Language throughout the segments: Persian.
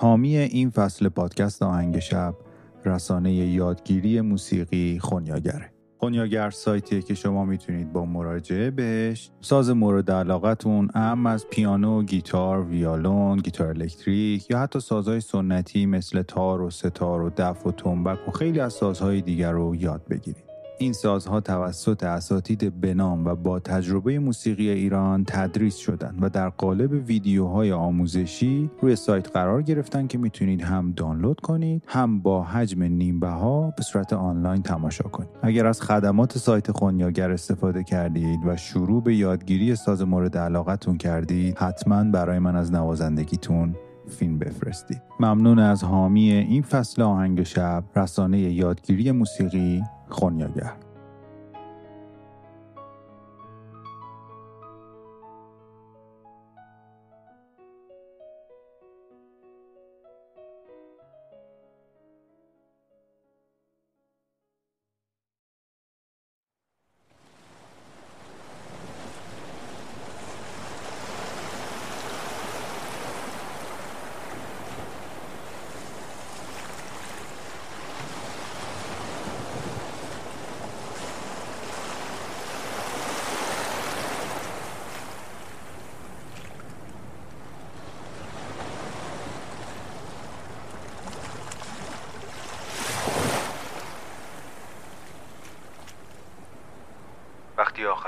حامی این فصل پادکست آهنگ شب رسانه یادگیری موسیقی خونیاگره خونیاگر سایتیه که شما می‌تونید با مراجعه بهش ساز مورد علاقتون اهم از پیانو، گیتار، ویالون، گیتار الکتریک یا حتی سازهای سنتی مثل تار و ستار و دف و تنبک و خیلی از سازهای دیگر رو یاد بگیرید. این سازها توسط اساتید بنام و با تجربه موسیقی ایران تدریس شدند و در قالب ویدیوهای آموزشی روی سایت قرار گرفتن که می‌تونید هم دانلود کنید هم با حجم نیمبه ها به صورت آنلاین تماشا کنید. اگر از خدمات سایت خونیاگر استفاده کردید و شروع به یادگیری ساز مورد علاقتون کردید حتما برای من از نوازندگیتون فیلم بفرستید ممنون از حامی این فصل آهنگ شب رسانه یادگیری موسیقی خونیاگر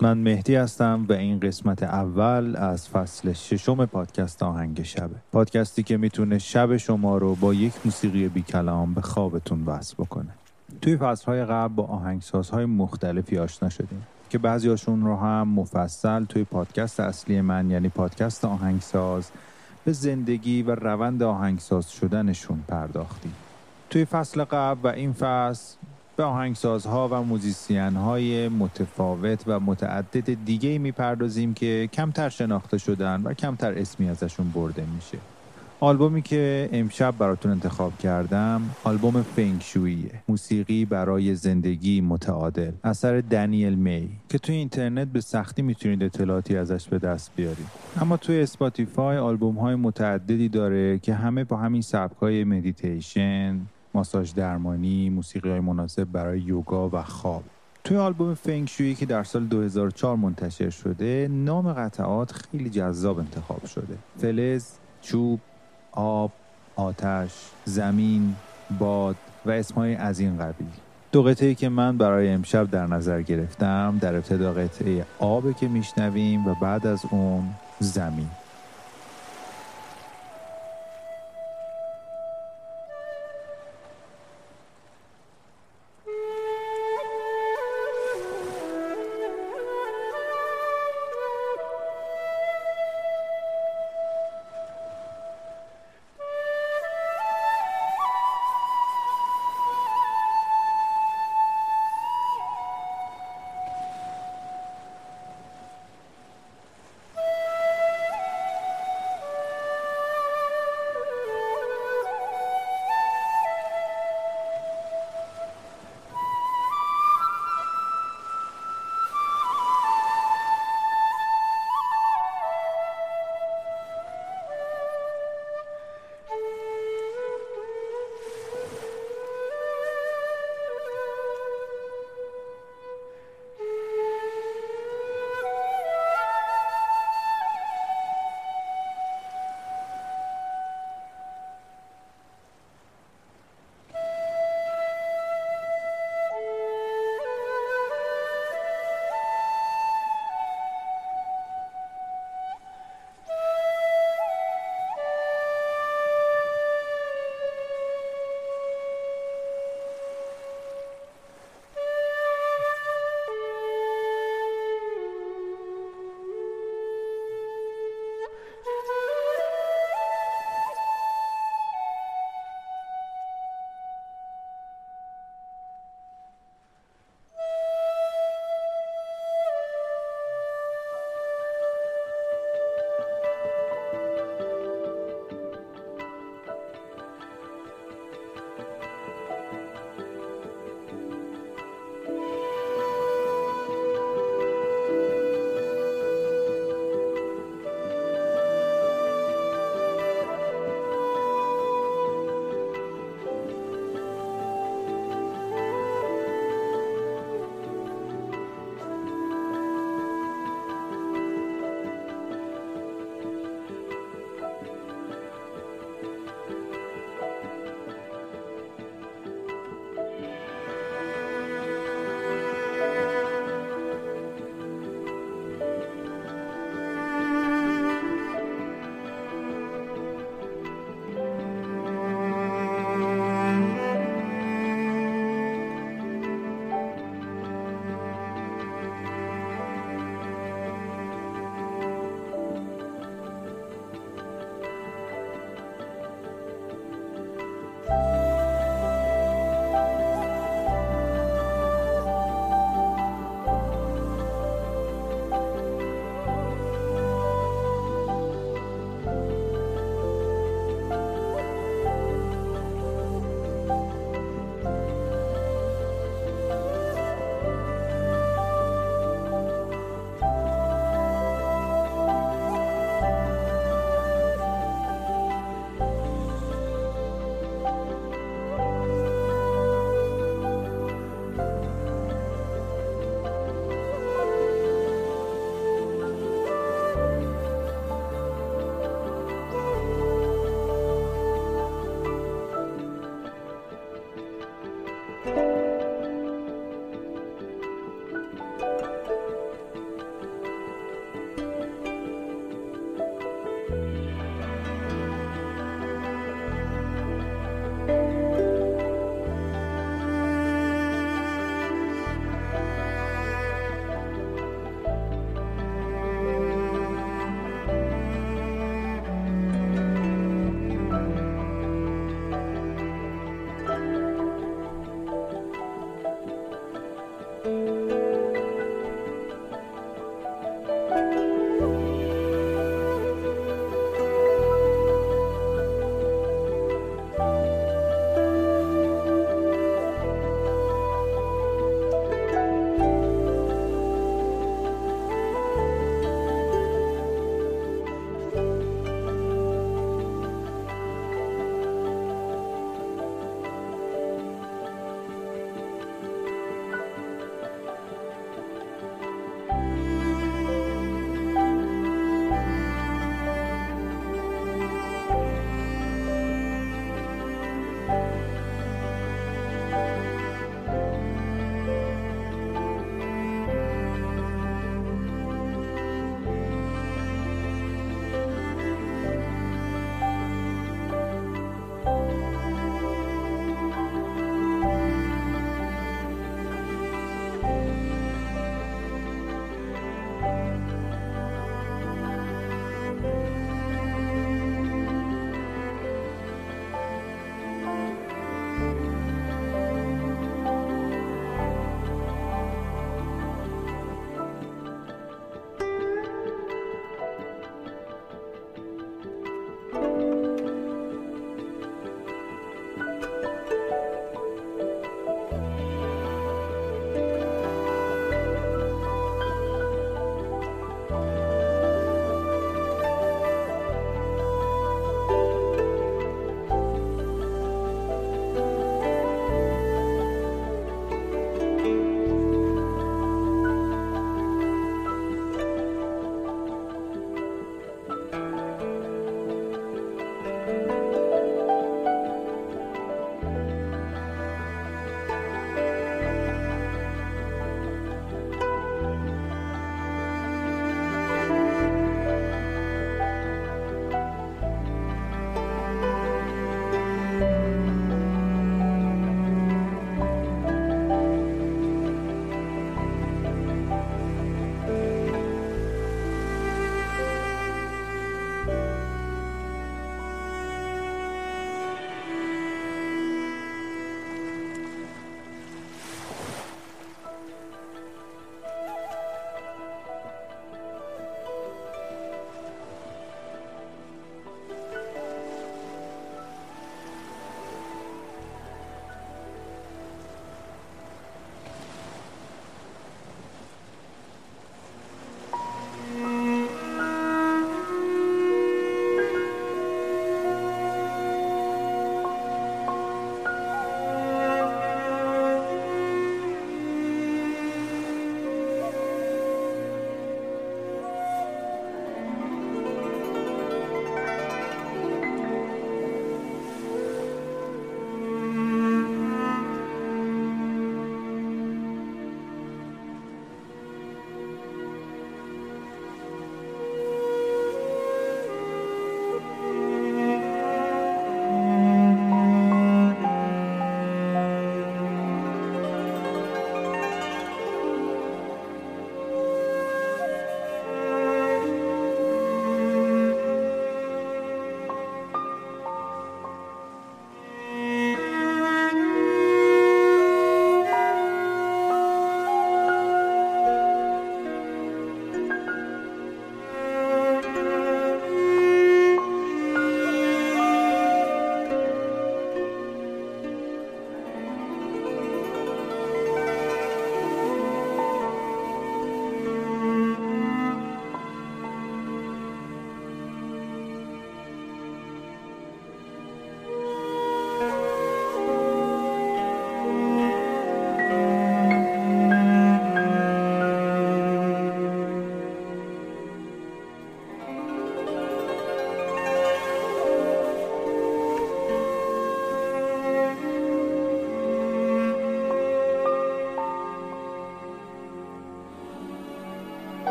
من مهدی هستم و این قسمت اول از فصل ششم پادکست آهنگ شبه پادکستی که می‌تونه شب شما رو با یک موسیقی بی کلام به خوابتون وصل بکنه. توی فصلهای قبل با آهنگسازهای مختلفی آشنا شدیم که بعضیاشون رو هم مفصل توی پادکست اصلی من یعنی پادکست آهنگساز به زندگی و روند آهنگساز شدنشون پرداختیم. توی فصل قبل و این فصل به آهنگسازها و موزیسین های متفاوت و متعدد دیگه می‌پردازیم که کمتر شناخته شدن و کمتر اسمی ازشون برده میشه. آلبومی که امشب براتون انتخاب کردم آلبوم فنگشوییه موسیقی برای زندگی متعادل. اثر دنیل می. که توی اینترنت به سختی می‌تونید اطلاعاتی ازش به دست بیارید. اما توی اسپاتیفای آلبوم های متعددی داره که همه با همین سبک های مدیتیشن ماساژ درمانی، موسیقی های مناسب برای یوگا و خواب. توی آلبوم فنگشویی که در سال 2004 منتشر شده، نام قطعات خیلی جذاب انتخاب شده. فلز، چوب، آب، آتش، زمین، باد و اسمهای از این قبیل. دو قطعه که من برای امشب در نظر گرفتم در ابتدا قطعه آب که میشنویم و بعد از اون زمین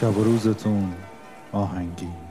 شب روزتون آهنگی.